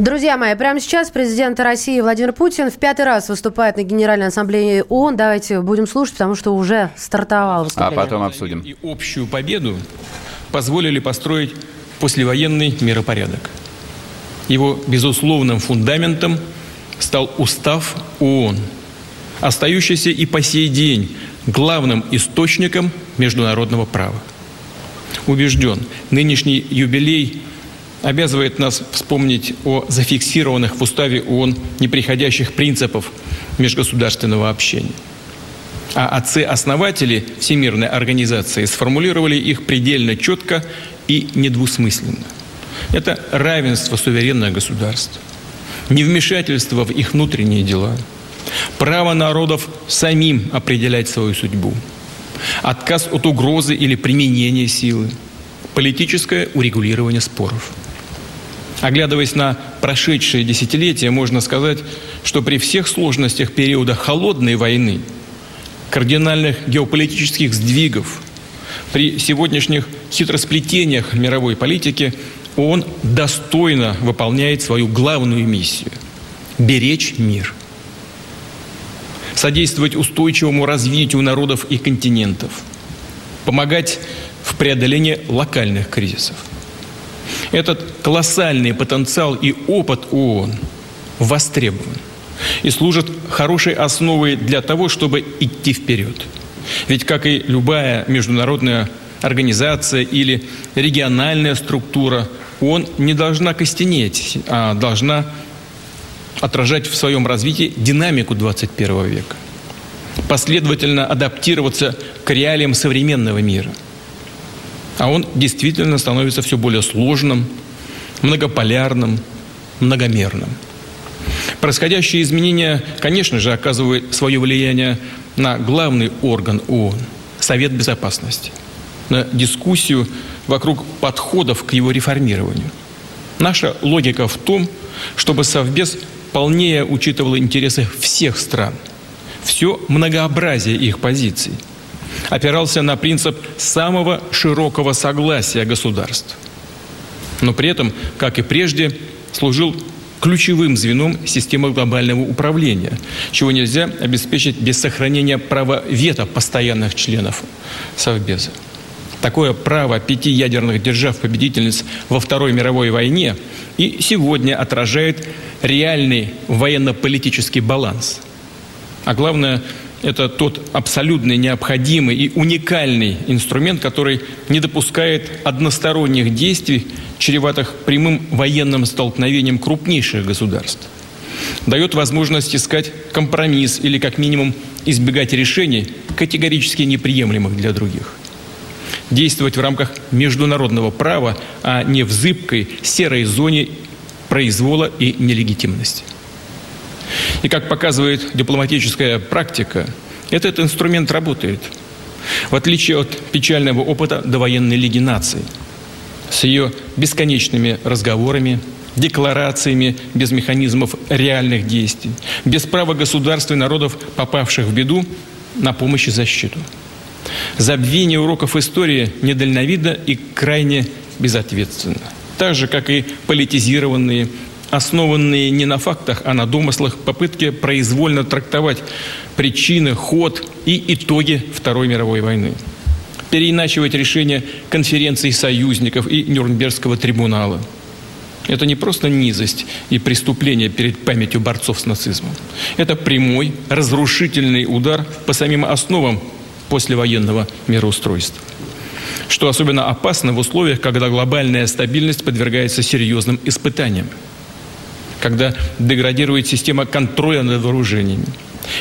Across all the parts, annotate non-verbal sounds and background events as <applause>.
Друзья мои, прямо сейчас президент России Владимир Путин в пятый раз выступает на Генеральной Ассамблее ООН. Давайте будем слушать, потому что уже стартовал выступление. А потом обсудим. И общую победу позволили построить послевоенный миропорядок. Его безусловным фундаментом стал устав ООН, остающийся и по сей день главным источником международного права. Убежден, нынешний юбилей обязывает нас вспомнить о зафиксированных в уставе ООН неприходящих принципов межгосударственного общения. А отцы-основатели Всемирной организации сформулировали их предельно четко и недвусмысленно. Это равенство суверенных государств, невмешательство в их внутренние дела, право народов самим определять свою судьбу, отказ от угрозы или применения силы, политическое урегулирование споров – Оглядываясь на прошедшие десятилетия, можно сказать, что при всех сложностях периода холодной войны, кардинальных геополитических сдвигов, при сегодняшних хитросплетениях мировой политики он достойно выполняет свою главную миссию – беречь мир, содействовать устойчивому развитию народов и континентов, помогать в преодолении локальных кризисов – этот колоссальный потенциал и опыт ООН востребован и служит хорошей основой для того, чтобы идти вперед. Ведь, как и любая международная организация или региональная структура, ООН не должна костенеть, а должна отражать в своем развитии динамику 21 века, последовательно адаптироваться к реалиям современного мира – а он действительно становится все более сложным, многополярным, многомерным. Происходящие изменения, конечно же, оказывают свое влияние на главный орган ООН – Совет Безопасности, на дискуссию вокруг подходов к его реформированию. Наша логика в том, чтобы Совбез полнее учитывал интересы всех стран, все многообразие их позиций – опирался на принцип самого широкого согласия государств. Но при этом, как и прежде, служил ключевым звеном системы глобального управления, чего нельзя обеспечить без сохранения права вето постоянных членов Совбеза. Такое право пяти ядерных держав-победительниц во Второй мировой войне и сегодня отражает реальный военно-политический баланс. А главное – это тот абсолютно необходимый и уникальный инструмент, который не допускает односторонних действий, чреватых прямым военным столкновением крупнейших государств. Дает возможность искать компромисс или, как минимум, избегать решений, категорически неприемлемых для других. Действовать в рамках международного права, а не в зыбкой серой зоне произвола и нелегитимности. И как показывает дипломатическая практика, этот инструмент работает. В отличие от печального опыта довоенной Лиги наций, с ее бесконечными разговорами, декларациями без механизмов реальных действий, без права государств и народов, попавших в беду, на помощь и защиту. Забвение уроков истории недальновидно и крайне безответственно. Так же, как и политизированные основанные не на фактах, а на домыслах, попытки произвольно трактовать причины, ход и итоги Второй мировой войны. Переиначивать решения конференций союзников и Нюрнбергского трибунала. Это не просто низость и преступление перед памятью борцов с нацизмом. Это прямой, разрушительный удар по самим основам послевоенного мироустройства что особенно опасно в условиях, когда глобальная стабильность подвергается серьезным испытаниям когда деградирует система контроля над вооружениями,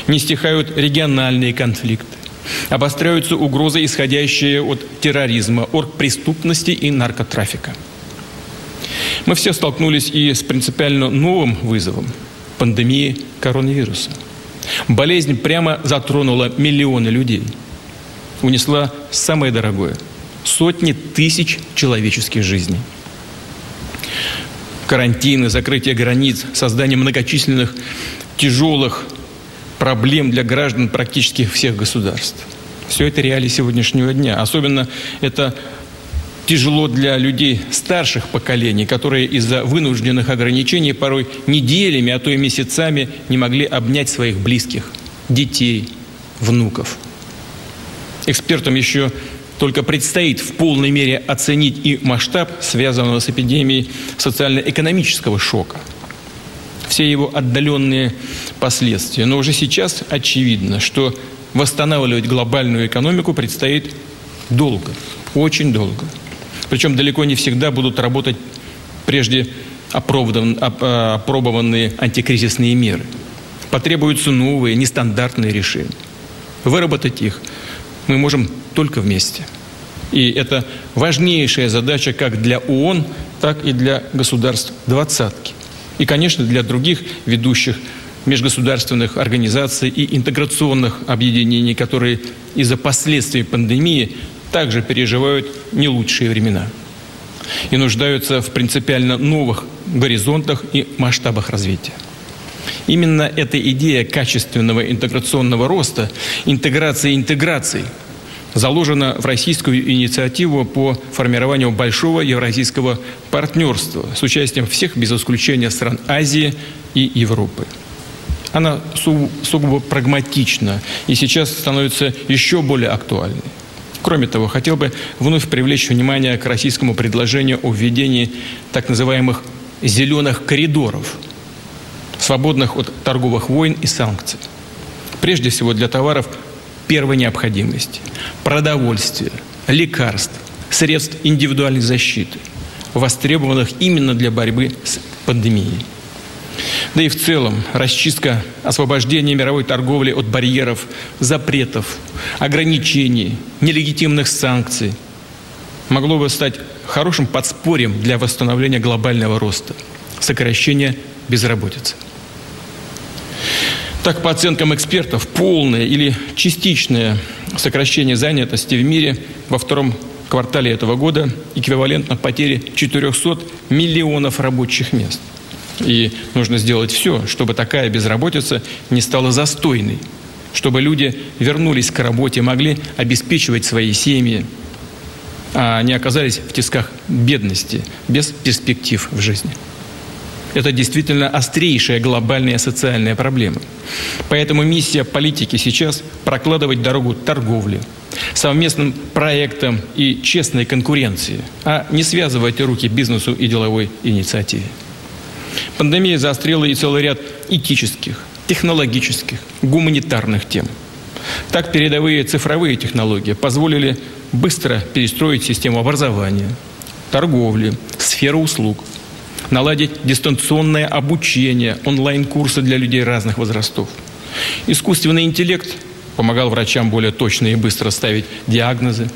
не стихают региональные конфликты, обостряются угрозы, исходящие от терроризма, оргпреступности и наркотрафика. Мы все столкнулись и с принципиально новым вызовом – пандемией коронавируса. Болезнь прямо затронула миллионы людей, унесла самое дорогое – сотни тысяч человеческих жизней. Карантины, закрытие границ, создание многочисленных тяжелых проблем для граждан практически всех государств. Все это реалии сегодняшнего дня. Особенно это тяжело для людей старших поколений, которые из-за вынужденных ограничений порой неделями, а то и месяцами не могли обнять своих близких, детей, внуков. Экспертам еще только предстоит в полной мере оценить и масштаб, связанного с эпидемией социально-экономического шока – все его отдаленные последствия. Но уже сейчас очевидно, что восстанавливать глобальную экономику предстоит долго, очень долго. Причем далеко не всегда будут работать прежде опробованные антикризисные меры. Потребуются новые, нестандартные решения. Выработать их мы можем только вместе. И это важнейшая задача как для ООН, так и для государств двадцатки. И, конечно, для других ведущих межгосударственных организаций и интеграционных объединений, которые из-за последствий пандемии также переживают не лучшие времена и нуждаются в принципиально новых горизонтах и масштабах развития. Именно эта идея качественного интеграционного роста, интеграции интеграции – заложена в российскую инициативу по формированию большого евразийского партнерства с участием всех без исключения стран Азии и Европы. Она сугубо прагматична и сейчас становится еще более актуальной. Кроме того, хотел бы вновь привлечь внимание к российскому предложению о введении так называемых «зеленых коридоров», свободных от торговых войн и санкций. Прежде всего для товаров первой необходимости, продовольствия, лекарств, средств индивидуальной защиты, востребованных именно для борьбы с пандемией. Да и в целом расчистка освобождения мировой торговли от барьеров, запретов, ограничений, нелегитимных санкций могло бы стать хорошим подспорьем для восстановления глобального роста, сокращения безработицы. Так, по оценкам экспертов, полное или частичное сокращение занятости в мире во втором квартале этого года эквивалентно потере 400 миллионов рабочих мест. И нужно сделать все, чтобы такая безработица не стала застойной, чтобы люди вернулись к работе, могли обеспечивать свои семьи, а не оказались в тисках бедности, без перспектив в жизни. Это действительно острейшая глобальная социальная проблема. Поэтому миссия политики сейчас прокладывать дорогу торговле, совместным проектам и честной конкуренции, а не связывать руки бизнесу и деловой инициативе. Пандемия заострила и целый ряд этических, технологических, гуманитарных тем. Так передовые цифровые технологии позволили быстро перестроить систему образования, торговли, сферу услуг – наладить дистанционное обучение, онлайн-курсы для людей разных возрастов. Искусственный интеллект помогал врачам более точно и быстро ставить диагнозы,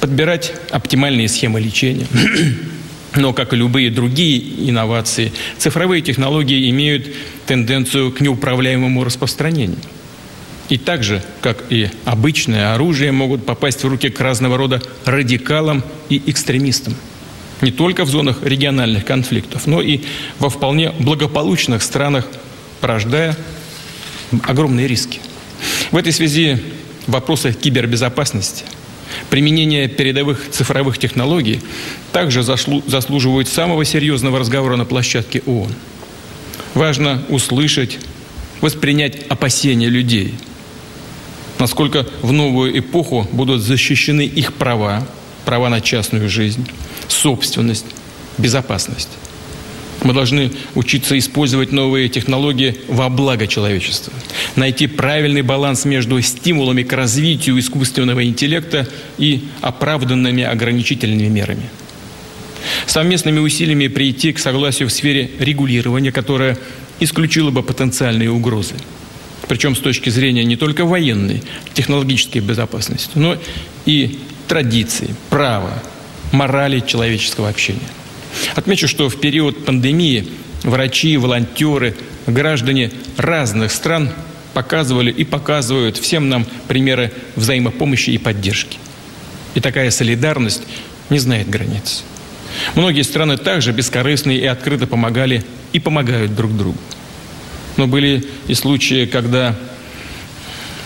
подбирать оптимальные схемы лечения. <clears throat> Но, как и любые другие инновации, цифровые технологии имеют тенденцию к неуправляемому распространению. И так же, как и обычное оружие, могут попасть в руки к разного рода радикалам и экстремистам – не только в зонах региональных конфликтов, но и во вполне благополучных странах, порождая огромные риски. В этой связи вопросы кибербезопасности, применение передовых цифровых технологий также заслуживают самого серьезного разговора на площадке ООН. Важно услышать, воспринять опасения людей, насколько в новую эпоху будут защищены их права, права на частную жизнь, собственность, безопасность. Мы должны учиться использовать новые технологии во благо человечества, найти правильный баланс между стимулами к развитию искусственного интеллекта и оправданными ограничительными мерами. Совместными усилиями прийти к согласию в сфере регулирования, которое исключило бы потенциальные угрозы. Причем с точки зрения не только военной, технологической безопасности, но и традиций, права, морали человеческого общения. Отмечу, что в период пандемии врачи, волонтеры, граждане разных стран показывали и показывают всем нам примеры взаимопомощи и поддержки. И такая солидарность не знает границ. Многие страны также бескорыстные и открыто помогали и помогают друг другу. Но были и случаи, когда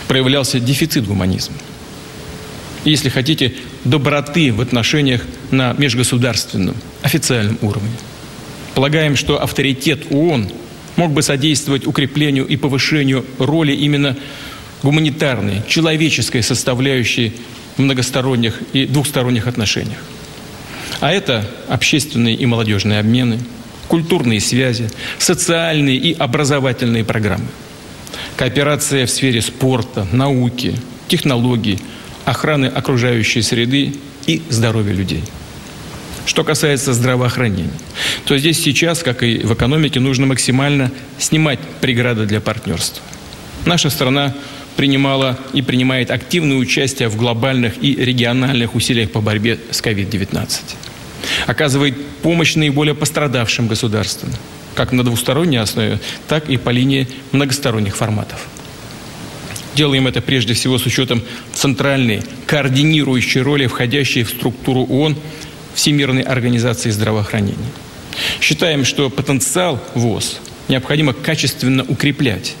проявлялся дефицит гуманизма. Если хотите, доброты в отношениях на межгосударственном, официальном уровне. Полагаем, что авторитет ООН мог бы содействовать укреплению и повышению роли именно гуманитарной, человеческой составляющей в многосторонних и двухсторонних отношениях. А это общественные и молодежные обмены, культурные связи, социальные и образовательные программы, кооперация в сфере спорта, науки, технологий, охраны окружающей среды и здоровья людей. Что касается здравоохранения, то здесь сейчас, как и в экономике, нужно максимально снимать преграды для партнерства. Наша страна принимала и принимает активное участие в глобальных и региональных усилиях по борьбе с COVID-19. Оказывает помощь наиболее пострадавшим государствам, как на двусторонней основе, так и по линии многосторонних форматов. Делаем это прежде всего с учетом центральной координирующей роли, входящей в структуру ООН Всемирной организации здравоохранения. Считаем, что потенциал ВОЗ необходимо качественно укреплять.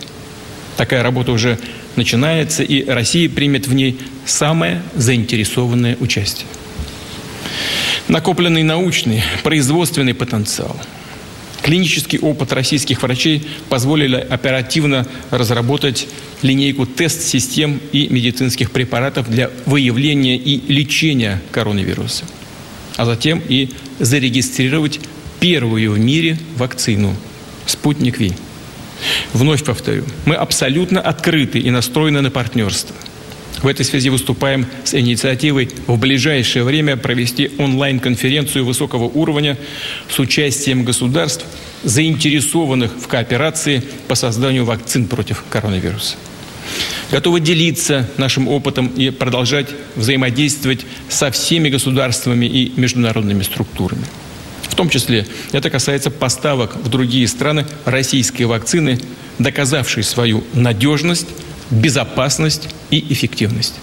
Такая работа уже начинается, и Россия примет в ней самое заинтересованное участие. Накопленный научный, производственный потенциал, клинический опыт российских врачей позволили оперативно разработать линейку тест-систем и медицинских препаратов для выявления и лечения коронавируса, а затем и зарегистрировать первую в мире вакцину «Спутник Ви». Вновь повторю, мы абсолютно открыты и настроены на партнерство. В этой связи выступаем с инициативой в ближайшее время провести онлайн-конференцию высокого уровня с участием государств, заинтересованных в кооперации по созданию вакцин против коронавируса. Готовы делиться нашим опытом и продолжать взаимодействовать со всеми государствами и международными структурами том числе это касается поставок в другие страны российской вакцины, доказавшей свою надежность, безопасность и эффективность.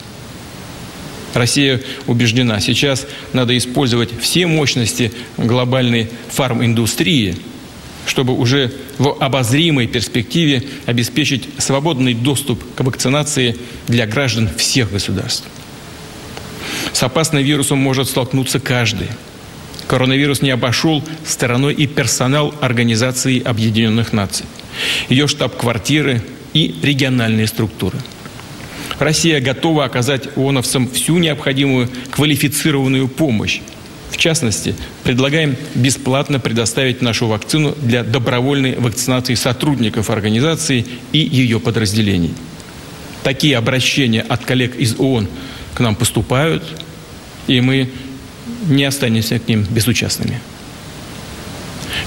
Россия убеждена, сейчас надо использовать все мощности глобальной фарминдустрии, чтобы уже в обозримой перспективе обеспечить свободный доступ к вакцинации для граждан всех государств. С опасным вирусом может столкнуться каждый – Коронавирус не обошел стороной и персонал Организации Объединенных Наций, ее штаб-квартиры и региональные структуры. Россия готова оказать ООНовцам всю необходимую квалифицированную помощь. В частности, предлагаем бесплатно предоставить нашу вакцину для добровольной вакцинации сотрудников организации и ее подразделений. Такие обращения от коллег из ООН к нам поступают, и мы не останемся к ним безучастными.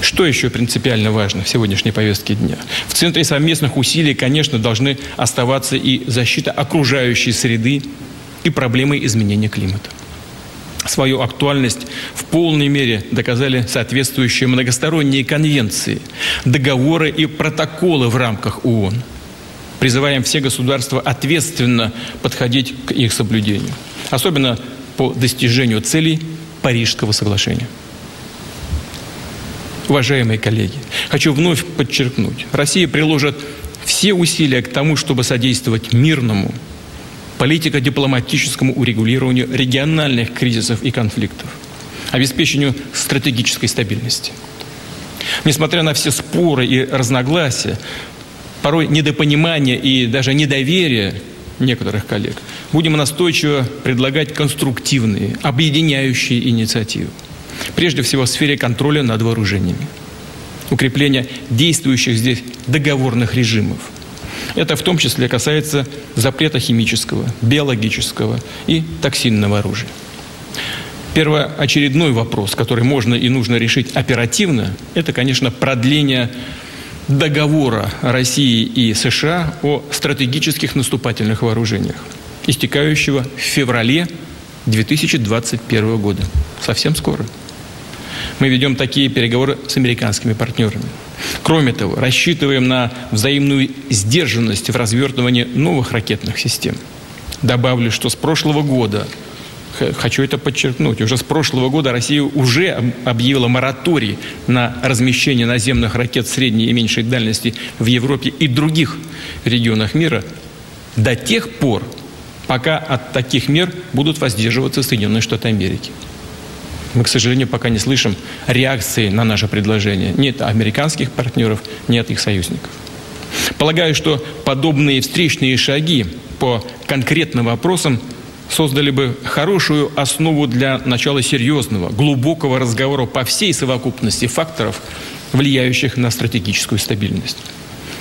Что еще принципиально важно в сегодняшней повестке дня? В центре совместных усилий, конечно, должны оставаться и защита окружающей среды и проблемы изменения климата. Свою актуальность в полной мере доказали соответствующие многосторонние конвенции, договоры и протоколы в рамках ООН. Призываем все государства ответственно подходить к их соблюдению. Особенно по достижению целей Парижского соглашения. Уважаемые коллеги, хочу вновь подчеркнуть, Россия приложит все усилия к тому, чтобы содействовать мирному, политико-дипломатическому урегулированию региональных кризисов и конфликтов, обеспечению стратегической стабильности. Несмотря на все споры и разногласия, порой недопонимание и даже недоверие некоторых коллег, будем настойчиво предлагать конструктивные, объединяющие инициативы. Прежде всего в сфере контроля над вооружениями, укрепления действующих здесь договорных режимов. Это в том числе касается запрета химического, биологического и токсинного оружия. Первоочередной вопрос, который можно и нужно решить оперативно, это, конечно, продление договора России и США о стратегических наступательных вооружениях, истекающего в феврале 2021 года. Совсем скоро. Мы ведем такие переговоры с американскими партнерами. Кроме того, рассчитываем на взаимную сдержанность в развертывании новых ракетных систем. Добавлю, что с прошлого года хочу это подчеркнуть. Уже с прошлого года Россия уже объявила мораторий на размещение наземных ракет средней и меньшей дальности в Европе и других регионах мира до тех пор, пока от таких мер будут воздерживаться Соединенные Штаты Америки. Мы, к сожалению, пока не слышим реакции на наше предложение ни от американских партнеров, ни от их союзников. Полагаю, что подобные встречные шаги по конкретным вопросам создали бы хорошую основу для начала серьезного, глубокого разговора по всей совокупности факторов, влияющих на стратегическую стабильность.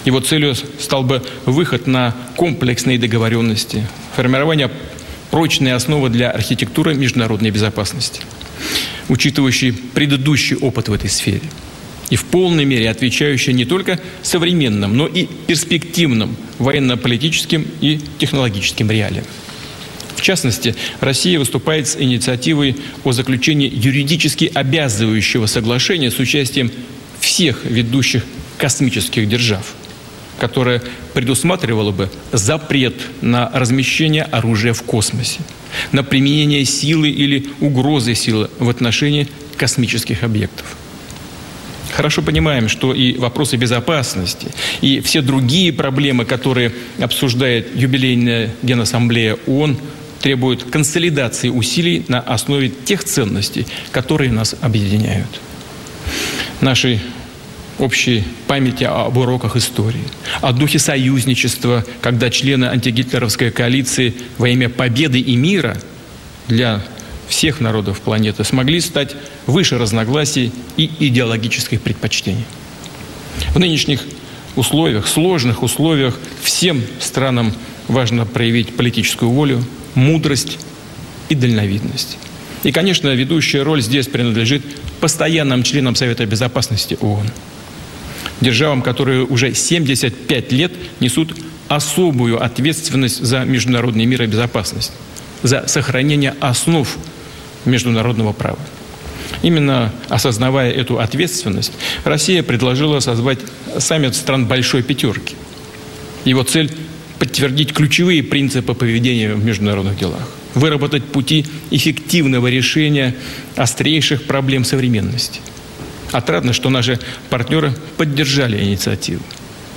Его целью стал бы выход на комплексные договоренности, формирование прочной основы для архитектуры международной безопасности, учитывающей предыдущий опыт в этой сфере и в полной мере отвечающая не только современным, но и перспективным военно-политическим и технологическим реалиям. В частности, Россия выступает с инициативой о заключении юридически обязывающего соглашения с участием всех ведущих космических держав, которое предусматривало бы запрет на размещение оружия в космосе, на применение силы или угрозы силы в отношении космических объектов. Хорошо понимаем, что и вопросы безопасности, и все другие проблемы, которые обсуждает юбилейная Генассамблея ООН, требует консолидации усилий на основе тех ценностей, которые нас объединяют. Нашей общей памяти об уроках истории, о духе союзничества, когда члены антигитлеровской коалиции во имя победы и мира для всех народов планеты смогли стать выше разногласий и идеологических предпочтений. В нынешних условиях, сложных условиях, всем странам важно проявить политическую волю, мудрость и дальновидность. И, конечно, ведущая роль здесь принадлежит постоянным членам Совета Безопасности ООН. Державам, которые уже 75 лет несут особую ответственность за международный мир и безопасность, за сохранение основ международного права. Именно осознавая эту ответственность, Россия предложила созвать саммит стран Большой Пятерки. Его цель – подтвердить ключевые принципы поведения в международных делах выработать пути эффективного решения острейших проблем современности. Отрадно, что наши партнеры поддержали инициативу.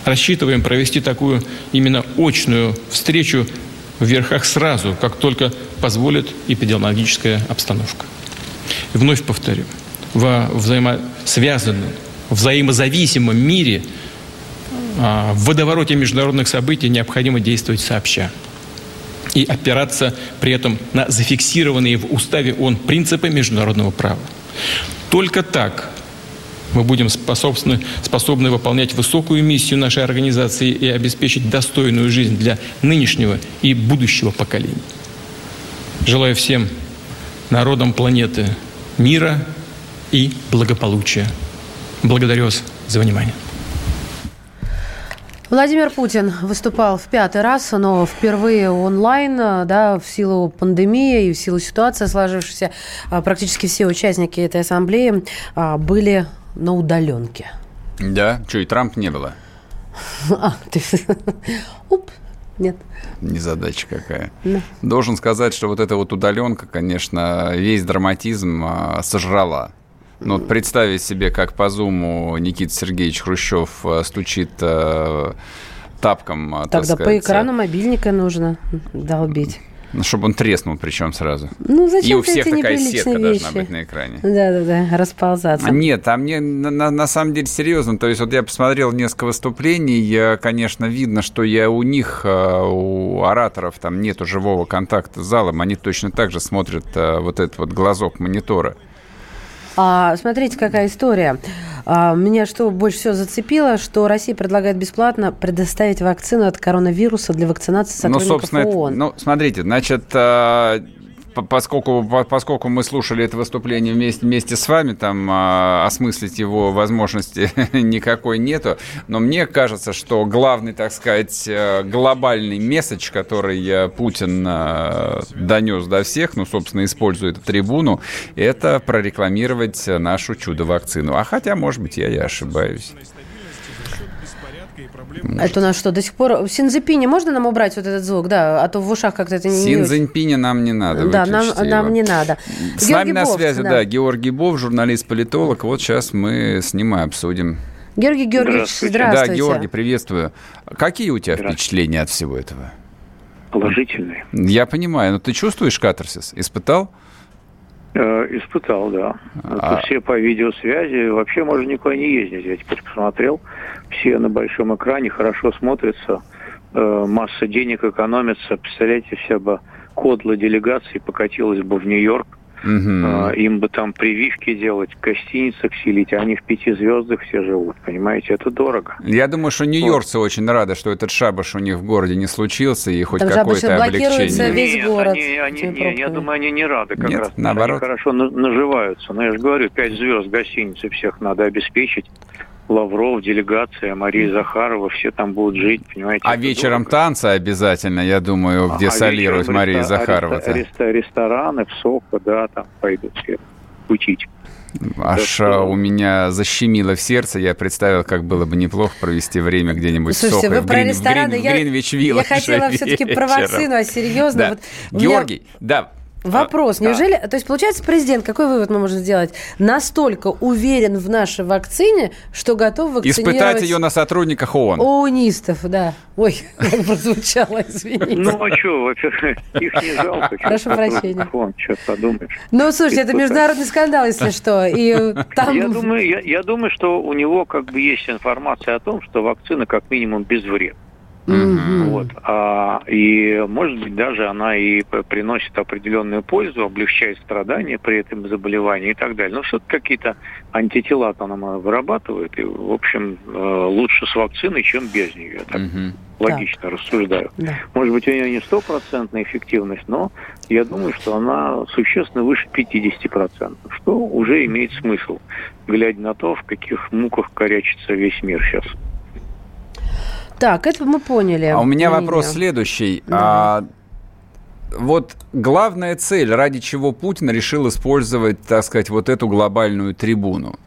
Рассчитываем провести такую именно очную встречу в верхах сразу, как только позволит эпидемиологическая обстановка. И вновь повторю, во взаимосвязанном, взаимозависимом мире, а, в водовороте международных событий необходимо действовать сообща и опираться при этом на зафиксированные в уставе ООН принципы международного права. Только так мы будем способны, способны выполнять высокую миссию нашей организации и обеспечить достойную жизнь для нынешнего и будущего поколений. Желаю всем народам планеты мира и благополучия. Благодарю вас за внимание. Владимир Путин выступал в пятый раз, но впервые онлайн, да, в силу пандемии и в силу ситуации сложившейся, а, практически все участники этой ассамблеи а, были на удаленке. Да? Что, и Трамп не было? <laughs> А, ты... <laughs> Уп, нет. Незадача какая. Да. Должен сказать, что вот эта вот удаленка, конечно, весь драматизм а, сожрала. Ну, вот представить себе, как по зуму Никита Сергеевич Хрущев э, стучит э, тапком. Э, Тогда сказать, по экрану мобильника нужно долбить. Ну, чтобы он треснул причем сразу. Ну, зачем И у всех такая сетка вещи? должна быть на экране. Да-да-да, расползаться. Нет, а мне на, на, самом деле серьезно. То есть вот я посмотрел несколько выступлений, я, конечно, видно, что я у них, у ораторов, там нету живого контакта с залом, они точно так же смотрят вот этот вот глазок монитора. А, смотрите, какая история. А, меня что больше всего зацепило, что Россия предлагает бесплатно предоставить вакцину от коронавируса для вакцинации ну, сотрудников ну, собственно, ООН. Это, ну, смотрите, значит, а, поскольку, поскольку мы слушали это выступление вместе, вместе с вами, там а, осмыслить его возможности <laughs> никакой нету. Но мне кажется, что главный, так сказать, э, глобальный месседж, который э, Путин э, донес до всех, ну, собственно, используя эту трибуну, это прорекламировать нашу чудо-вакцину. А хотя, может быть, я и ошибаюсь. Это у нас что, до сих пор... В Синзепине можно нам убрать вот этот звук? Да, а то в ушах как-то это не... Синзепине нам не надо. Да, нам, нам не надо. С Георгий нами Бов, на связи, да. да, Георгий Бов, журналист-политолог. Вот сейчас мы с ним и обсудим. Георгий Георгиевич, здравствуйте. здравствуйте. Да, Георгий, приветствую. Какие у тебя впечатления от всего этого? Положительные. Я понимаю, но ты чувствуешь катарсис? Испытал? Э, испытал, да. А... Это все по видеосвязи. Вообще можно никуда не ездить. Я теперь посмотрел. Все на большом экране хорошо смотрятся. Э, масса денег экономится. Представляете, вся бы кодла делегации покатилась бы в Нью-Йорк Угу. Им бы там прививки делать, в гостиницах селить, а они в пяти звездах все живут, понимаете, это дорого. Я думаю, что нью-йоркцы вот. очень рады, что этот шабаш у них в городе не случился, и хоть какое-то облегчение. весь нет, город. Они, они, не, я думаю, они не рады как нет, раз. наоборот. Они хорошо наживаются. Но я же говорю, пять звезд гостиницы всех надо обеспечить. Лавров, делегация, Мария Захарова, все там будут жить, понимаете. А вечером дорого. танцы обязательно, я думаю, где а солирует Мария реста- Захарова. Реста- реста- рестораны в Сохо, да, там пойдут все учить. Аж это... у меня защемило в сердце. Я представил, как было бы неплохо провести время где-нибудь Слушайте, в Сохо, вы про Грин, рестораны, Грин, я, я хотела <laughs> все-таки про вакцину, а серьезно. Да. Вот Георгий, меня... да, Вопрос. А, Неужели, да. то есть, получается, президент, какой вывод мы можем сделать? Настолько уверен в нашей вакцине, что готов вакцинировать... Испытать ее на сотрудниках ООН. ООНистов, да. Ой, <laughs> как прозвучало, извините. Ну, а что, во-первых, их не жалко. Прошу прощения. ООН, что подумаешь. Ну, слушайте, это международный скандал, если <laughs> что. И там... я, думаю, я, я думаю, что у него как бы есть информация о том, что вакцина как минимум безвредна. Mm-hmm. Вот. А, и, может быть, даже она и приносит определенную пользу, облегчает страдания при этом заболевании и так далее. Но все-таки какие-то антитела там она вырабатывает. И, в общем, э, лучше с вакциной, чем без нее. Я так mm-hmm. логично да. рассуждаю. Да. Может быть, у нее не стопроцентная эффективность, но я думаю, что она существенно выше 50%, что уже имеет смысл, глядя на то, в каких муках корячится весь мир сейчас. Так, это мы поняли. А у меня мнение. вопрос следующий. Да. А, вот главная цель, ради чего Путин решил использовать, так сказать, вот эту глобальную трибуну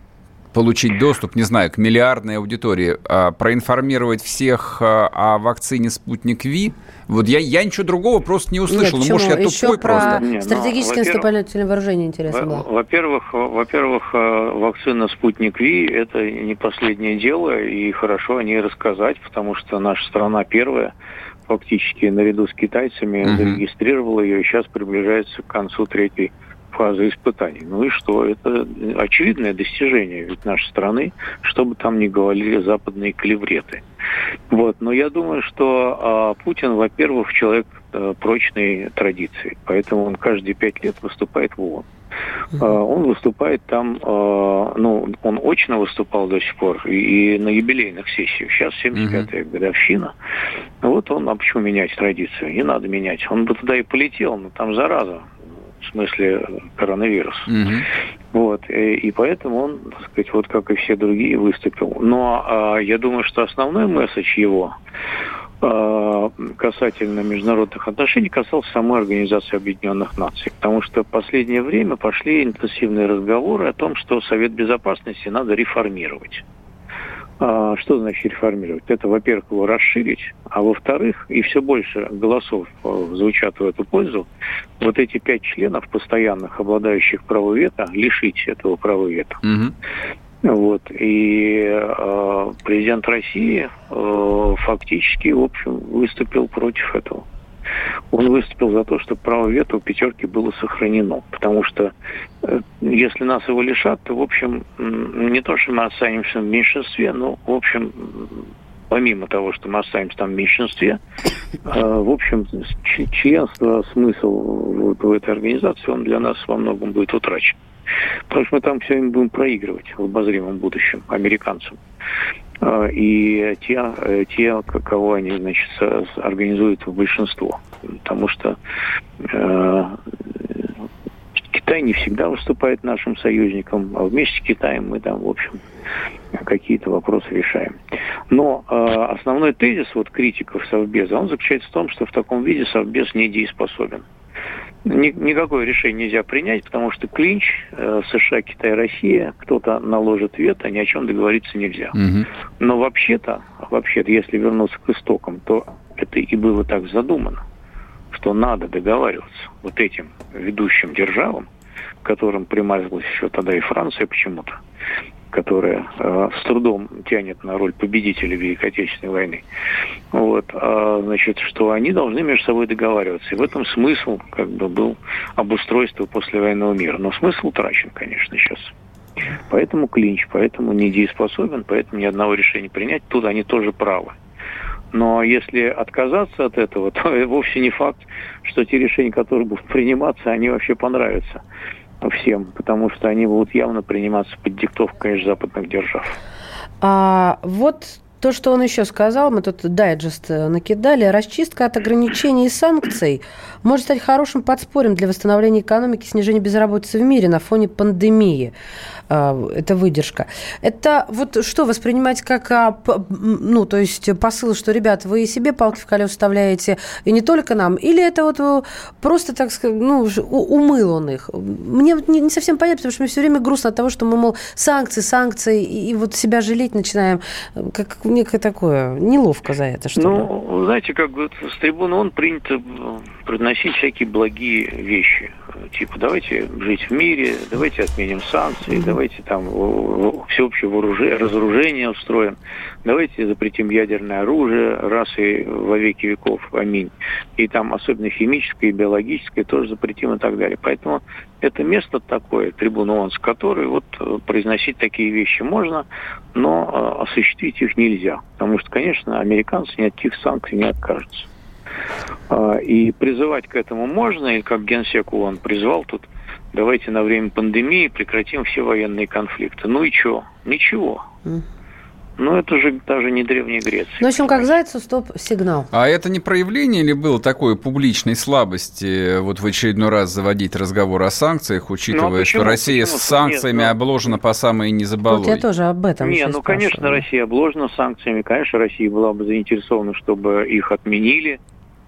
получить доступ, не знаю, к миллиардной аудитории, а, проинформировать всех а, о вакцине «Спутник Ви», вот я, я ничего другого просто не услышал. Нет, ну, может, я Еще тупой про просто. Не, стратегическое ну, наступательное вооружение интересно было. Во-первых, во-первых, э, вакцина «Спутник Ви» – это не последнее дело, и хорошо о ней рассказать, потому что наша страна первая фактически наряду с китайцами зарегистрировала ее, и сейчас приближается к концу третьей фазы испытаний. Ну и что? Это очевидное достижение ведь нашей страны, чтобы там не говорили западные клевреты. Вот. Но я думаю, что а, Путин, во-первых, человек а, прочной традиции, поэтому он каждые пять лет выступает в ООН. Uh, он выступает там, uh, ну, он очно выступал до сих пор и, и на юбилейных сессиях. Сейчас 75-я uh-huh. годовщина. Вот он, а почему менять традицию? Не надо менять. Он бы туда и полетел, но там зараза в смысле коронавирус. Угу. Вот, и, и поэтому он, так сказать, вот как и все другие, выступил. Но а, я думаю, что основной месседж его а, касательно международных отношений касался самой Организации Объединенных Наций. Потому что в последнее время пошли интенсивные разговоры о том, что Совет Безопасности надо реформировать. А, что значит реформировать? Это, во-первых, его расширить, а во-вторых, и все больше голосов э, звучат в эту пользу, вот эти пять членов постоянных, обладающих правом вето, лишить этого права вето. Угу. Вот. И э, президент России э, фактически, в общем, выступил против этого он выступил за то, чтобы право вето у пятерки было сохранено. Потому что э, если нас его лишат, то, в общем, не то, что мы останемся в меньшинстве, но, в общем, помимо того, что мы останемся там в меньшинстве, э, в общем, членство, смысл вот в этой организации, он для нас во многом будет утрачен. Потому что мы там все время будем проигрывать в обозримом будущем американцам. Э, и те, э, те, кого они, значит, организуют в большинство. Потому что э, Китай не всегда выступает нашим союзником, а вместе с Китаем мы там, в общем, какие-то вопросы решаем. Но э, основной тезис вот критиков Совбеза, он заключается в том, что в таком виде Совбез недееспособен. Ни, никакое решение нельзя принять, потому что клинч э, США, Китай, Россия, кто-то наложит вето, ни о чем договориться нельзя. Угу. Но вообще-то, вообще-то, если вернуться к истокам, то это и было так задумано, что надо договариваться вот этим ведущим державам, которым примазалась еще тогда и Франция почему-то, которая э, с трудом тянет на роль победителя Великой Отечественной войны, вот, а, значит, что они должны между собой договариваться. И в этом смысл как бы был обустройство послевоенного мира. Но смысл утрачен, конечно, сейчас. Поэтому клинч, поэтому недееспособен, поэтому ни одного решения принять. Тут они тоже правы. Но если отказаться от этого, <laughs> то вовсе не факт, что те решения, которые будут приниматься, они вообще понравятся всем, потому что они будут явно приниматься под диктовку, конечно, западных держав. А вот то, что он еще сказал, мы тут дайджест э, накидали, расчистка от ограничений и санкций может стать хорошим подспорьем для восстановления экономики, снижения безработицы в мире на фоне пандемии. А, это выдержка. Это вот что воспринимать как, а, ну, то есть посыл, что, ребят, вы себе палки в колес вставляете, и не только нам, или это вот э, просто, так сказать, ну, умыл он их? Мне не совсем понятно, потому что мне все время грустно от того, что мы, мол, санкции, санкции, и вот себя жалеть начинаем, как некое такое, неловко за это, что Ну, знаете, как с трибуны он принято произносить всякие благие вещи. Типа, давайте жить в мире, давайте отменим санкции, mm-hmm давайте там всеобщее вооружение, разоружение устроим, давайте запретим ядерное оружие раз и во веки веков, аминь. И там особенно химическое и биологическое тоже запретим и так далее. Поэтому это место такое, трибуна ООН, с которой вот э, произносить такие вещи можно, но э, осуществить их нельзя. Потому что, конечно, американцы ни от каких санкций не откажутся. А, и призывать к этому можно, и как генсек ООН призвал тут давайте на время пандемии прекратим все военные конфликты. Ну и что? Ничего. Ну, это же даже не Древняя Греция. Ну, в общем, как зайцу стоп-сигнал. А это не проявление или было такой публичной слабости вот в очередной раз заводить разговор о санкциях, учитывая, ну, а что Россия почему? с санкциями Нет, ну... обложена по самой не Вот я тоже об этом Не, ну, конечно, Россия обложена санкциями. Конечно, Россия была бы заинтересована, чтобы их отменили.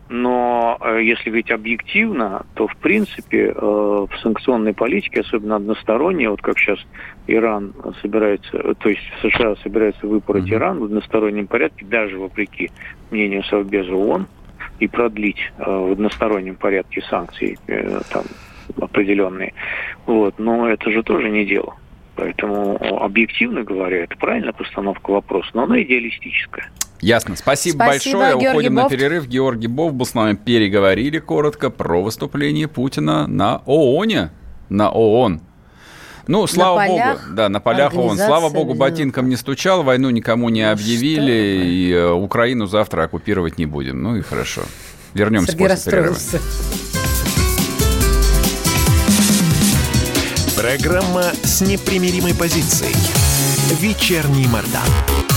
Но э, если говорить объективно, то в принципе э, в санкционной политике, особенно односторонней, вот как сейчас Иран собирается, э, то есть США собираются выпороть mm-hmm. Иран в одностороннем порядке, даже вопреки мнению Совбеза ООН, и продлить в одностороннем порядке санкции там определенные. Вот. Но это же тоже не дело. Поэтому, объективно говоря, это правильная постановка вопроса, но она идеалистическая. Ясно. Спасибо, Спасибо большое. Георгий Уходим Бофт. на перерыв. Георгий Бов был с нами. Переговорили коротко про выступление Путина на ООНе. На ООН. Ну, слава на богу, да, на полях ООН. Слава богу, ботинком не стучал, войну никому не ну, объявили, и э, Украину завтра оккупировать не будем. Ну и хорошо. Вернемся Сергей после перерыва. Программа с непримиримой позицией. Вечерний Мордан.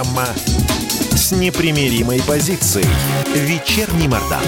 Программа с непримиримой позицией. Вечерний Мордан.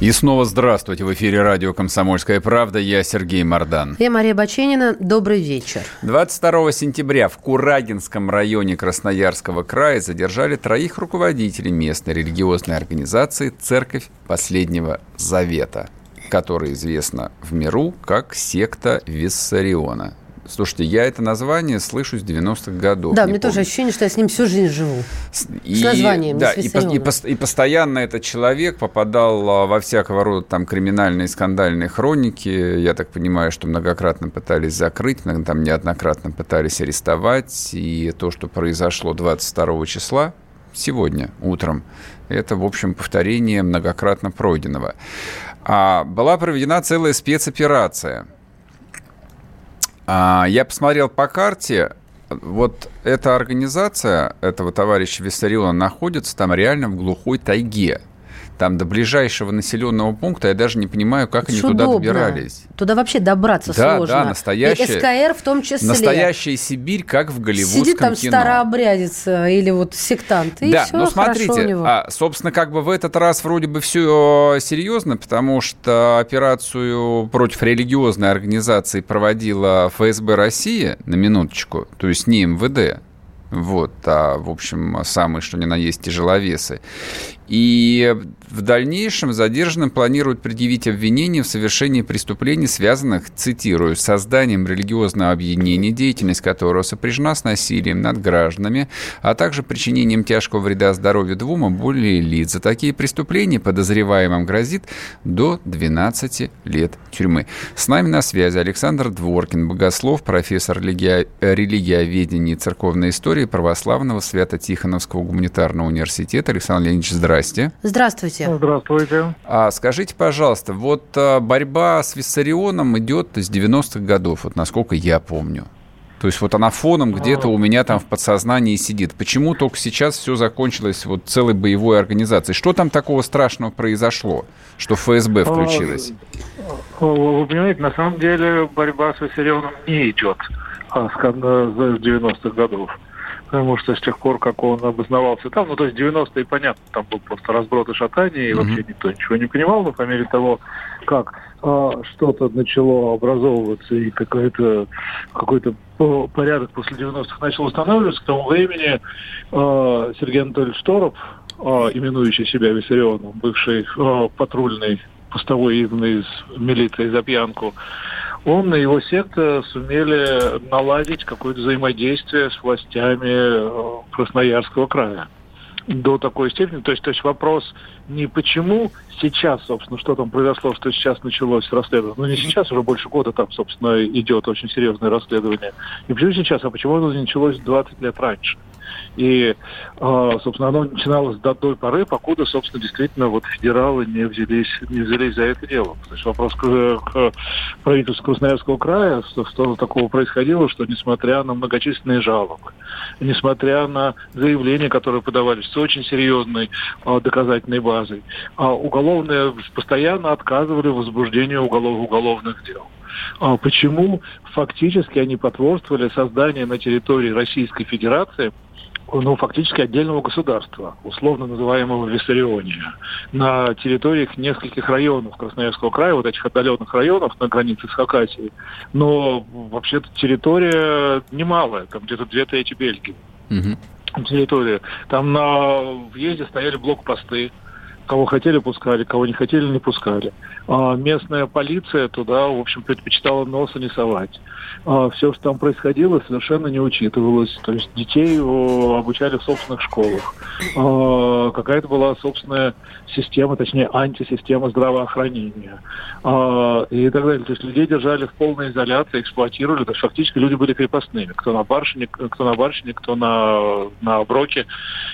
И снова здравствуйте. В эфире радио «Комсомольская правда». Я Сергей Мордан. Я Мария Баченина. Добрый вечер. 22 сентября в Курагинском районе Красноярского края задержали троих руководителей местной религиозной организации «Церковь Последнего Завета», которая известна в миру как секта Виссариона Слушайте, я это название слышу с 90-х годов. Да, мне помню. тоже ощущение, что я с ним всю жизнь живу. С, и, с названием, Да, и, и, и, и постоянно этот человек попадал а, во всякого рода там криминальные скандальные хроники. Я так понимаю, что многократно пытались закрыть, там неоднократно пытались арестовать. И то, что произошло 22 числа, сегодня утром, это, в общем, повторение многократно пройденного. А была проведена целая спецоперация – я посмотрел по карте, вот эта организация этого товарища Виссариона находится там реально в глухой тайге там до ближайшего населенного пункта, я даже не понимаю, как они удобно. туда добирались. Туда вообще добраться да, сложно. Да, настоящая. И СКР в том числе. Настоящая Сибирь, как в голливудском Сидит там кино. старообрядец э, или вот сектант, и да, все ну смотрите, а, собственно, как бы в этот раз вроде бы все серьезно, потому что операцию против религиозной организации проводила ФСБ России, на минуточку, то есть не МВД, вот, а, в общем, самые, что ни на есть, тяжеловесы. И в дальнейшем задержанным планируют предъявить обвинение в совершении преступлений, связанных, цитирую, с созданием религиозного объединения, деятельность которого сопряжена с насилием над гражданами, а также причинением тяжкого вреда здоровью двум и более лиц. За такие преступления подозреваемым грозит до 12 лет тюрьмы. С нами на связи Александр Дворкин, богослов, профессор религия... религиоведения и церковной истории Православного Свято-Тихоновского гуманитарного университета. Александр Леонидович, здравствуйте. Здрасте. Здравствуйте. Здравствуйте. А скажите, пожалуйста, вот а, борьба с Виссарионом идет с 90-х годов, вот насколько я помню. То есть вот она фоном где-то у меня там в подсознании сидит. Почему только сейчас все закончилось вот целой боевой организацией? Что там такого страшного произошло, что ФСБ включилась? Вы понимаете, на самом деле борьба с Виссарионом не идет а, с 90-х годов потому что с тех пор, как он обосновался там, ну, то есть 90-е, понятно, там был просто разброд и шатание, и mm-hmm. вообще никто ничего не понимал, но по мере того, как э, что-то начало образовываться и какой-то какой-то порядок после 90-х начал устанавливаться, к тому времени э, Сергей Анатольевич Тороп, э, именующий себя Виссарионом, бывший э, патрульный постовой изгнанный из милиции за пьянку, он и его секта сумели наладить какое-то взаимодействие с властями э, Красноярского края до такой степени. То есть, то есть вопрос не почему сейчас, собственно, что там произошло, что сейчас началось расследование. Ну, не сейчас, уже больше года там, собственно, идет очень серьезное расследование. Не почему сейчас, а почему оно началось 20 лет раньше. И, а, собственно, оно начиналось до той поры, покуда, собственно, действительно вот федералы не взялись, не взялись за это дело. То есть вопрос к, к правительству Красноярского края, что, что такого происходило, что несмотря на многочисленные жалобы, несмотря на заявления, которые подавались с очень серьезной а, доказательной базой, а уголовные постоянно отказывали в возбуждении уголов, уголовных дел. А почему фактически они потворствовали созданию на территории Российской Федерации ну, фактически отдельного государства, условно называемого Виссариония, на территориях нескольких районов Красноярского края, вот этих отдаленных районов на границе с Хакасией. Но вообще-то территория немалая, там где-то две трети Бельгии. Угу. Территория. Там на въезде стояли блокпосты, кого хотели пускали, кого не хотели не пускали. А местная полиция туда, в общем, предпочитала носа не совать. А все, что там происходило, совершенно не учитывалось. То есть детей обучали в собственных школах. А какая-то была собственная система, точнее, антисистема здравоохранения. А, и так далее. То есть людей держали в полной изоляции, эксплуатировали. То есть фактически люди были крепостными. Кто на барщине, кто на барщине, кто на, на броке.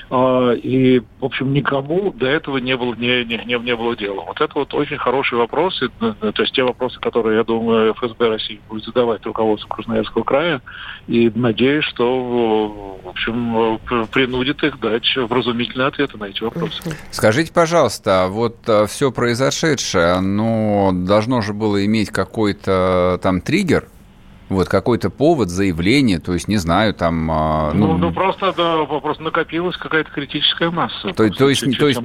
А, и, в общем, никому до этого не было, не, не, не, не было дела. Вот это вот очень хороший вопрос. И, э, то есть те вопросы, которые, я думаю, ФСБ России будет задавать руководству Красноярского края. И надеюсь, что, в общем, принудит их дать вразумительные ответы на эти вопросы. Скажите, пожалуйста, пожалуйста, а вот э, все произошедшее, оно должно же было иметь какой-то там триггер, вот какой-то повод, заявление, то есть, не знаю, там... А, ну, ну, ну просто, да, просто накопилась какая-то критическая масса. То, то, есть, то, есть,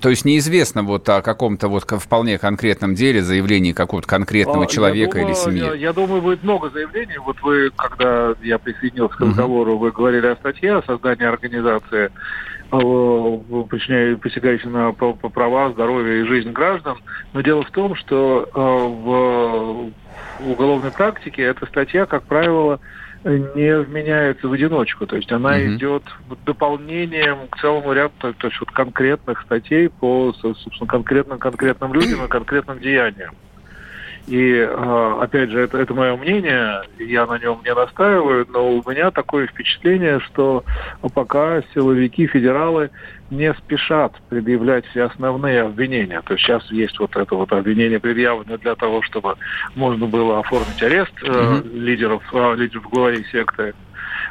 то есть неизвестно вот о каком-то вот вполне конкретном деле, заявлении какого-то конкретного а, человека думаю, или семьи? Я, я думаю, будет много заявлений. Вот вы, когда я присоединился к разговору, угу. вы говорили о статье о создании организации причиняющий, посягающий на права, здоровье и жизнь граждан. Но дело в том, что в уголовной практике эта статья, как правило, не вменяется в одиночку. То есть она mm-hmm. идет дополнением к целому ряду то, то есть вот конкретных статей по, собственно, конкретным конкретным людям и конкретным деяниям. И, а, опять же, это, это мое мнение, я на нем не настаиваю, но у меня такое впечатление, что пока силовики, федералы не спешат предъявлять все основные обвинения. То есть сейчас есть вот это вот обвинение предъявлено для того, чтобы можно было оформить арест mm-hmm. лидеров, э, лидеров главарей секты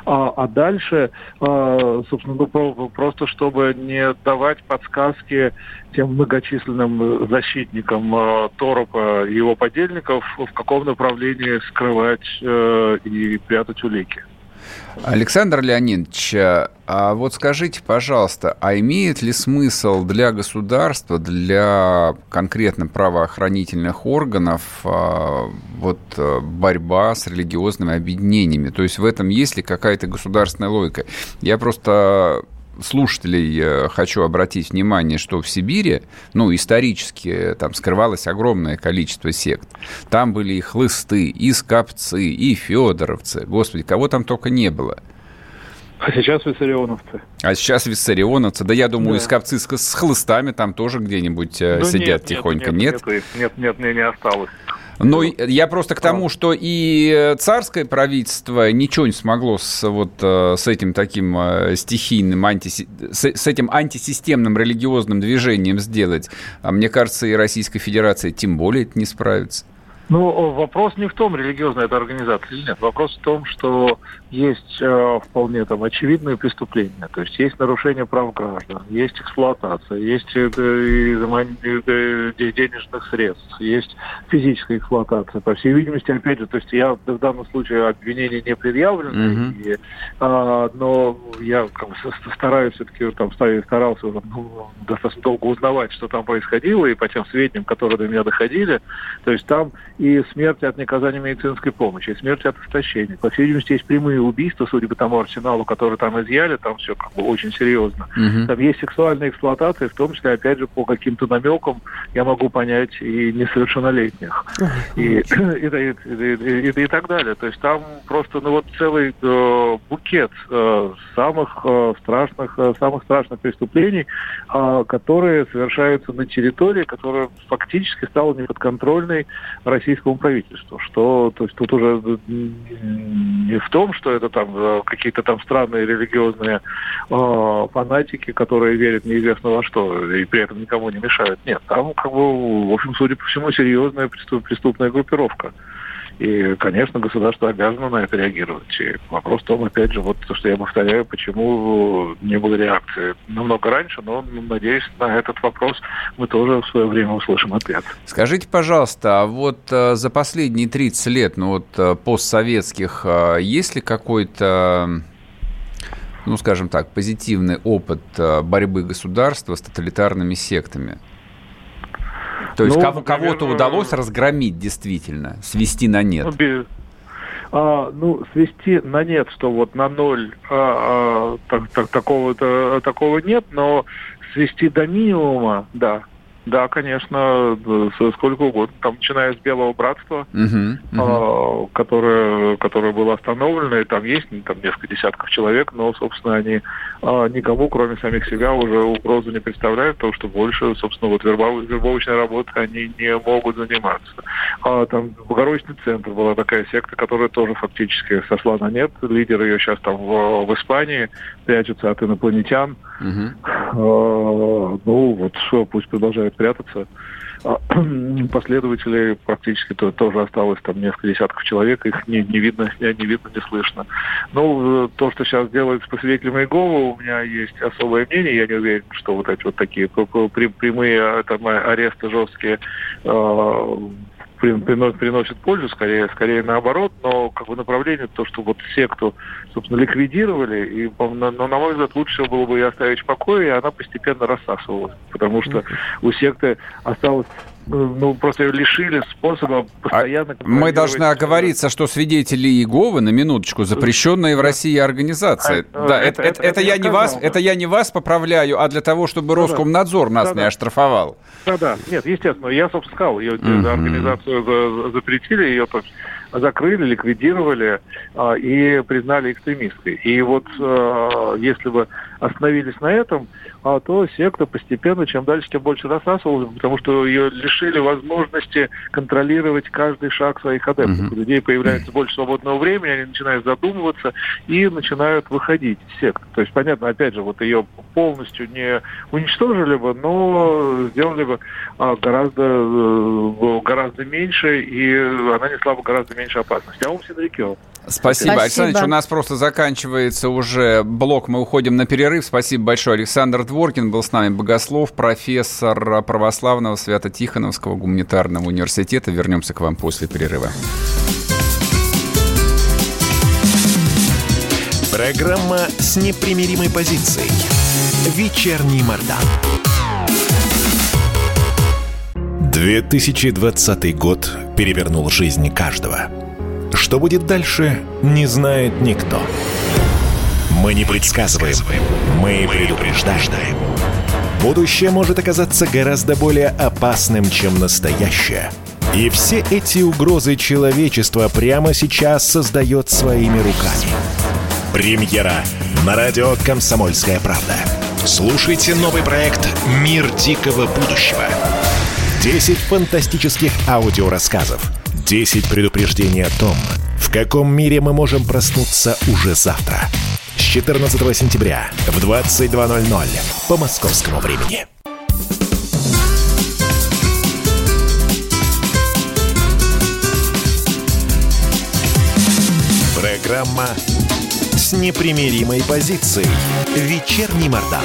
а, а дальше, а, собственно, ну, просто чтобы не давать подсказки тем многочисленным защитникам а, Торопа и его подельников, в каком направлении скрывать а, и прятать улики. Александр Леонидович, а вот скажите, пожалуйста, а имеет ли смысл для государства, для конкретно правоохранительных органов а, вот э, борьба с религиозными объединениями? То есть в этом есть ли какая-то государственная логика? Я просто слушателей э, хочу обратить внимание, что в Сибири, ну, исторически э, там скрывалось огромное количество сект. Там были и хлысты, и скопцы, и федоровцы. Господи, кого там только не было. А сейчас виссарионовцы. А сейчас виссарионовцы. Да я думаю, да. скопцы с, с хлыстами там тоже где-нибудь э, ну, сидят нет, тихонько. Нет? Нет, нет, нет, нет, не осталось. Но я просто к тому, что и царское правительство ничего не смогло с, вот, э, с этим таким э, стихийным, антиси... с этим антисистемным религиозным движением сделать. А мне кажется, и Российская Федерация тем более это не справится. Ну, вопрос не в том, религиозная это организация или нет. Вопрос в том, что есть э, вполне там очевидные преступления. То есть есть нарушение прав граждан, есть эксплуатация, есть э, э, денежных средств, есть физическая эксплуатация. По всей видимости, опять же, то есть я в данном случае обвинение не предъявлено, mm-hmm. и, э, но я как стараюсь все-таки там старался ну, достаточно долго узнавать, что там происходило, и по тем сведениям, которые до меня доходили, то есть там и смерть от неказания медицинской помощи, и смерть от истощения. По всей видимости, есть прямые убийства, судя по тому арсеналу, который там изъяли, там все как бы очень серьезно. Угу. Там есть сексуальная эксплуатация, в том числе, опять же, по каким-то намекам я могу понять и несовершеннолетних. <clears throat> И, и, и, и, и так далее. То есть там просто ну, вот целый э, букет э, самых э, страшных, э, самых страшных преступлений, э, которые совершаются на территории, которая фактически стала неподконтрольной России российскому правительству, что то есть тут уже не в том, что это там э, какие-то там странные религиозные э, фанатики, которые верят неизвестно во что и при этом никому не мешают. Нет, там как бы, в общем, судя по всему, серьезная преступная группировка. И, конечно, государство обязано на это реагировать. И вопрос в том, опять же, вот то, что я повторяю, почему не было реакции намного раньше, но, надеюсь, на этот вопрос мы тоже в свое время услышим ответ. Скажите, пожалуйста, а вот э, за последние 30 лет, ну вот э, постсоветских, э, есть ли какой-то ну, скажем так, позитивный опыт борьбы государства с тоталитарными сектами? То есть ну, кого- кого-то удалось разгромить действительно, свести на нет? Ну, а, ну, свести на нет, что вот на ноль а, а, так, так, такого, такого нет, но свести до минимума, да, да, конечно, сколько угодно. Там, начиная с Белого Братства, uh-huh, uh-huh. которое, которое было остановлено, и там есть ну, там несколько десятков человек, но, собственно, они а, никому, кроме самих себя, уже угрозу не представляют, потому что больше, собственно, вот вербов, вербовочной работой они не могут заниматься. А, там Богородичный центр была такая секта, которая тоже фактически сошла на нет. Лидер ее сейчас там в, в Испании прячется от инопланетян. Uh-huh. А, ну, вот пусть продолжают прятаться. А, <clears throat> последователей практически то, тоже осталось там несколько десятков человек, их не, не видно, не, видно, не слышно. Ну, то, что сейчас делается по свидетелям Иеговы, у меня есть особое мнение, я не уверен, что вот эти вот такие прямые там, аресты жесткие приносит, пользу, скорее, скорее наоборот, но как бы направление то, что вот секту, собственно, ликвидировали, и, но, на мой взгляд, лучше было бы ее оставить в покое, и она постепенно рассасывалась, потому что у секты осталось ну, просто лишили способа постоянно... А мы должны оговориться, что свидетели Иеговы, на минуточку, запрещенная в России организация. А, да, это, это, это, это, я не вас, да. это я не вас поправляю, а для того, чтобы ну Роскомнадзор нас да, не оштрафовал. Да-да, нет, естественно, я, собственно, сказал, ее mm-hmm. организацию запретили, ее закрыли, ликвидировали э, и признали экстремисткой. И вот э, если бы остановились на этом, а то секта постепенно, чем дальше, тем больше рассасывалась, потому что ее лишили возможности контролировать каждый шаг своих адептов. У людей появляется больше свободного времени, они начинают задумываться и начинают выходить из сект. То есть, понятно, опять же, вот ее полностью не уничтожили бы, но сделали бы а, гораздо, э, гораздо меньше, и она несла бы гораздо меньше опасности. А далеко. Спасибо. Спасибо. Александр у нас просто заканчивается уже блок, мы уходим на перерыв. Спасибо большое. Александр Дворкин был с нами, богослов, профессор православного Свято-Тихоновского гуманитарного университета. Вернемся к вам после перерыва. Программа с непримиримой позицией. Вечерний Мордан. 2020 год перевернул жизнь каждого. Что будет дальше, не знает никто. Мы не предсказываем, мы предупреждаем. Будущее может оказаться гораздо более опасным, чем настоящее. И все эти угрозы человечества прямо сейчас создает своими руками. Премьера на радио «Комсомольская правда». Слушайте новый проект «Мир дикого будущего». 10 фантастических аудиорассказов – 10 предупреждений о том, в каком мире мы можем проснуться уже завтра. С 14 сентября в 22.00 по московскому времени. Программа с непримиримой позицией. Вечерний Мордан.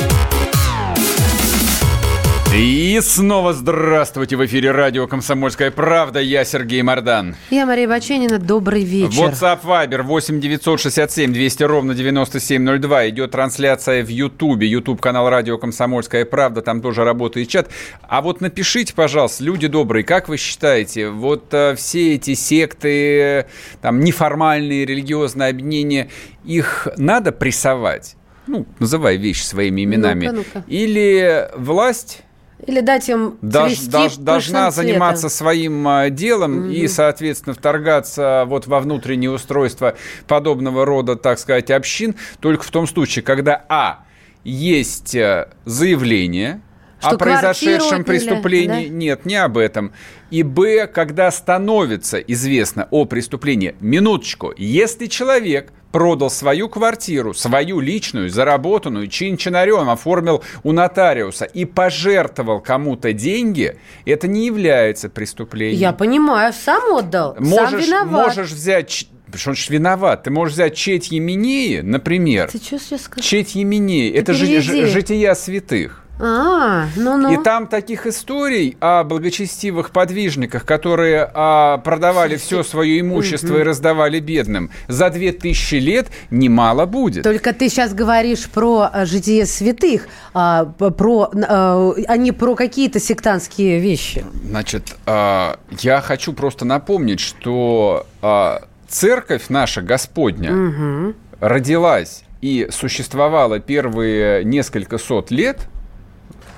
И снова здравствуйте в эфире радио «Комсомольская правда». Я Сергей Мордан. Я Мария Баченина. Добрый вечер. WhatsApp Viber 8 967 200 ровно 9702. Идет трансляция в Ютубе. Ютуб канал радио «Комсомольская правда». Там тоже работает чат. А вот напишите, пожалуйста, люди добрые, как вы считаете, вот а, все эти секты, там неформальные религиозные объединения, их надо прессовать? Ну, называй вещи своими именами. Ну-ка, ну-ка. Или власть или дать им Дож, дож, Должна заниматься своим а, делом mm-hmm. и, соответственно, вторгаться вот во внутреннее устройство подобного рода, так сказать, общин только в том случае, когда, а, есть э, заявление, что о произошедшем преступлении. Да? Нет, не об этом. И Б, когда становится известно о преступлении. Минуточку. Если человек продал свою квартиру, свою личную, заработанную, чин-чинарем оформил у нотариуса и пожертвовал кому-то деньги, это не является преступлением. Я понимаю, сам отдал, можешь, сам виноват. Можешь взять что он же виноват. Ты можешь взять Четь Еменеи, например. Ты что сейчас сказал? Четь Еменеи. Это же жития святых. А, ну ну. И там таких историй о благочестивых подвижниках, которые а, продавали все свое имущество и раздавали бедным, за две тысячи лет немало будет. Только ты сейчас говоришь про а, житие святых, а, про, а, а не про какие-то сектантские вещи. Значит, а, я хочу просто напомнить, что а, церковь наша Господня угу. родилась и существовала первые несколько сот лет –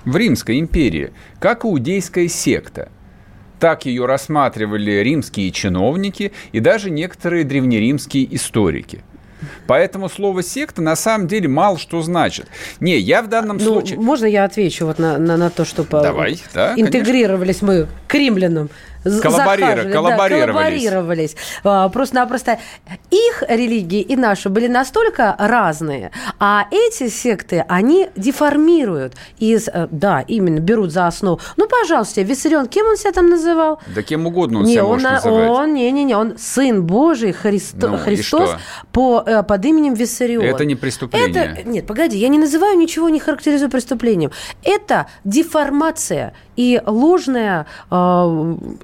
в Римской империи, как иудейская секта. Так ее рассматривали римские чиновники и даже некоторые древнеримские историки. Поэтому слово секта на самом деле мало что значит. Не, я в данном ну, случае. Можно я отвечу вот на, на, на то, что Давай, да, интегрировались конечно. мы к римлянам Коллаборировали. Да, коллаборировались. Просто-напросто их религии и наши были настолько разные, а эти секты, они деформируют из, э, да, именно берут за основу. Ну, пожалуйста, Виссарион, кем он себя там называл? Да кем угодно он не, себя он, может называть. Он, не-не-не, он сын Божий, Христо, ну, Христос по, э, под именем Виссарион. Это не преступление. Это, нет, погоди, я не называю ничего, не характеризую преступлением. Это деформация и ложная э,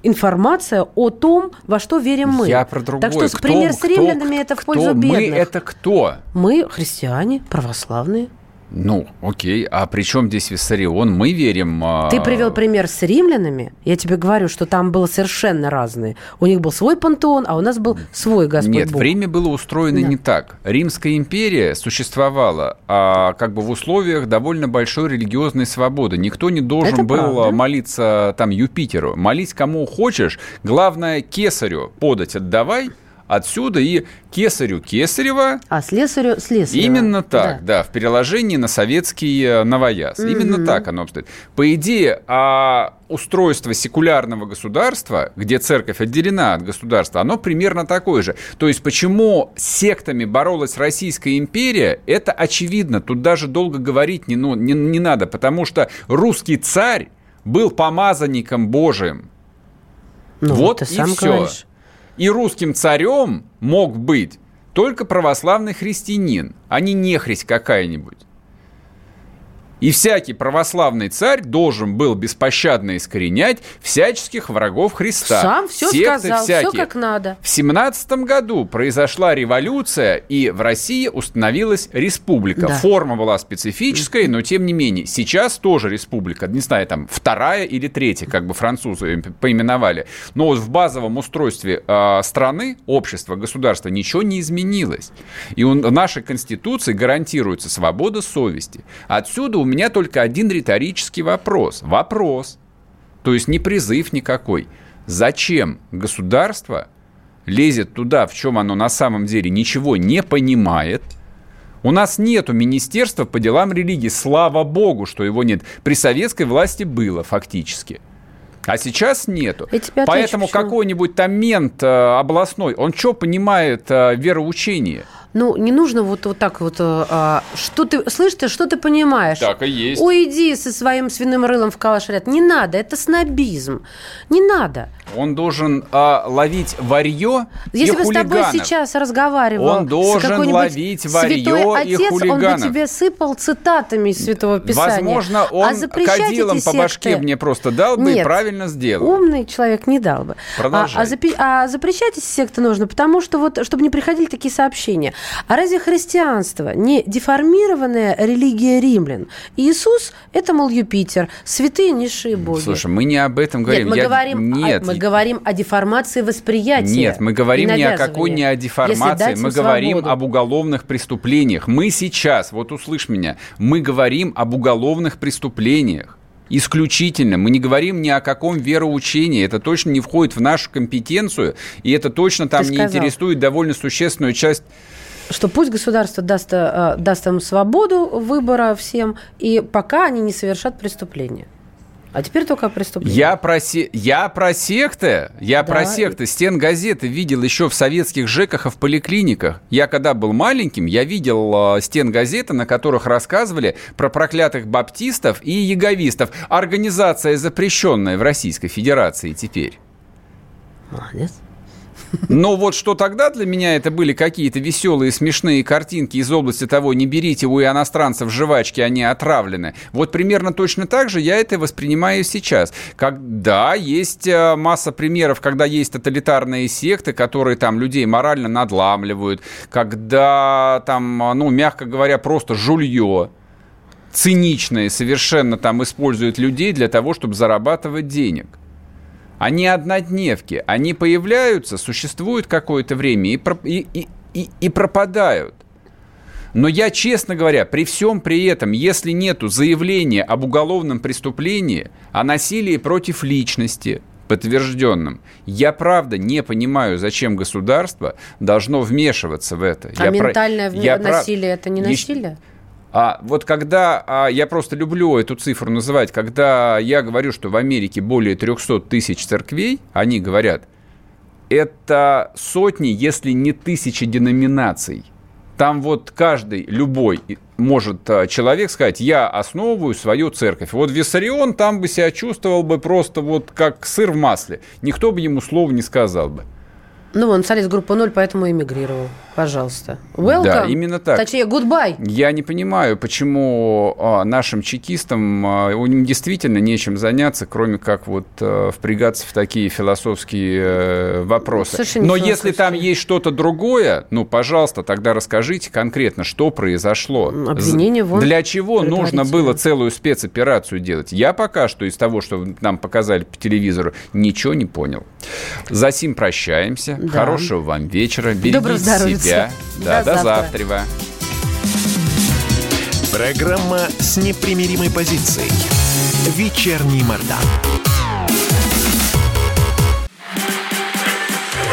информация о том, во что верим мы. Я про другое. Так что пример с римлянами кто, это в пользу кто? бедных. Мы это кто? Мы христиане, православные. Ну, окей. А при чем здесь Виссарион? Мы верим... А, Ты привел пример с римлянами. Я тебе говорю, что там было совершенно разные. У них был свой пантеон, а у нас был свой Господь Нет, Бог. время было устроено Да. не так. Римская империя существовала а, как бы в условиях довольно большой религиозной свободы. Никто не должен Это был правда. молиться там Юпитеру. Молись кому хочешь. Главное, кесарю подать отдавай отсюда и кесарю кесарева А слесарю слесарю. Именно так, да. в переложении на советский э, новояз. Именно так оно обстоит. По идее, а устройство секулярного государства, где церковь отделена от государства, оно примерно такое же. То есть, почему с сектами боролась Российская империя, это очевидно. Тут даже долго говорить не, ну, не, не надо, потому что русский царь был помазанником Божиим. Ну, вот и все. говоришь. И русским царем мог быть только православный христианин, а не нехристь какая-нибудь. И всякий православный царь должен был беспощадно искоренять всяческих врагов Христа. Сам все Секты сказал, все всякие. как надо. В 17 году произошла революция, и в России установилась республика. Да. Форма была специфическая, но тем не менее. Сейчас тоже республика. Не знаю, там вторая или третья, как бы французы поименовали. Но вот в базовом устройстве э, страны, общества, государства ничего не изменилось. И у нашей Конституции гарантируется свобода совести. Отсюда у меня только один риторический вопрос. Вопрос. То есть не призыв никакой. Зачем государство лезет туда, в чем оно на самом деле ничего не понимает? У нас нету министерства по делам религии. Слава богу, что его нет. При советской власти было фактически. А сейчас нету. Отвечу, Поэтому какой-нибудь там мент э, областной, он что понимает э, вероучение? Ну, не нужно вот, вот так вот... э, а, что ты... Слышь, ты, что ты понимаешь? Так и есть. Уйди со своим свиным рылом в калашрят. Не надо, это снобизм. Не надо. Он должен э, ловить варье Если и бы с тобой хулиганов. сейчас разговаривал Он должен ловить варьё святой и отец, он бы хулиганов. тебе сыпал цитатами из Святого Писания. Возможно, А он запрещать кадилом по башке мне просто дал бы и Нет. правильно сделал. Умный человек не дал бы. А, Продолжай. а, запи- а запрещать эти секты нужно, потому что вот, чтобы не приходили такие сообщения. А разве христианство не деформированная религия римлян? Иисус – это, мол, Юпитер, святые низшие боги. Слушай, мы не об этом говорим. Нет, мы, Я- говорим, о- Нет, мы говорим о деформации восприятия. Нет, мы говорим ни о какой не о деформации, мы им говорим свободу. об уголовных преступлениях. Мы сейчас, вот услышь меня, мы говорим об уголовных преступлениях. Исключительно. Мы не говорим ни о каком вероучении. Это точно не входит в нашу компетенцию, и это точно там Ты не сказал. интересует довольно существенную часть Что пусть государство даст, э, даст им свободу выбора всем, и пока они не совершат преступления. А теперь только о преступлении. Я про, се- я про секты, я Да. про секты. Стен газеты видел еще в советских ЖЭКах и в поликлиниках. Я когда был маленьким, я видел э, стен газеты, на которых рассказывали про проклятых баптистов и яговистов. Организация, запрещенная в Российской Федерации теперь. Молодец. Но вот что тогда для меня это были какие-то веселые, смешные картинки из области того, не берите у иностранцев жвачки, они отравлены. Вот примерно точно так же я это воспринимаю сейчас. Когда есть э, масса примеров, когда есть тоталитарные секты, которые там людей морально надламливают, когда там, ну, мягко говоря, просто жулье циничные совершенно там используют людей для того, чтобы зарабатывать денег. Они однодневки, они появляются, существуют какое-то время и, про- и, и, и, и пропадают. Но я, честно говоря, при всем при этом, если нету заявления об уголовном преступлении, о насилии против личности, подтвержденном, я правда не понимаю, зачем государство должно вмешиваться в это. А Я про- ментальное вме- я прав- насилие это не насилие? А вот когда, а, я просто люблю эту цифру называть, когда я говорю, что в Америке более 300 тысяч церквей, они говорят, это сотни, если не тысячи деноминаций. Там вот каждый, любой может а, человек сказать, я основываю свою церковь. Вот Виссарион там бы себя чувствовал бы просто вот как сыр в масле. Никто бы ему слова не сказал бы. Ну, он солист группы «Ноль», поэтому эмигрировал. Пожалуйста. Welcome. Да, именно так. Точнее, goodbye. Я не понимаю, почему а, нашим чекистам а, них действительно нечем заняться, кроме как вот а, впрягаться в такие философские э, вопросы. Совершенно Но если там есть что-то другое, ну, пожалуйста, тогда расскажите конкретно, что произошло. Обвинение вон Для чего нужно было целую спецоперацию делать? Я пока что из того, что нам показали по телевизору, ничего не понял. За сим прощаемся. Да. Хорошего вам вечера. Берегите Доброго себя. Да, До до завтра. завтра. Программа с непримиримой позицией. Вечерний Мордан.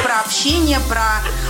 Про общение, про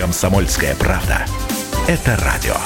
Комсомольская правда. Это радио.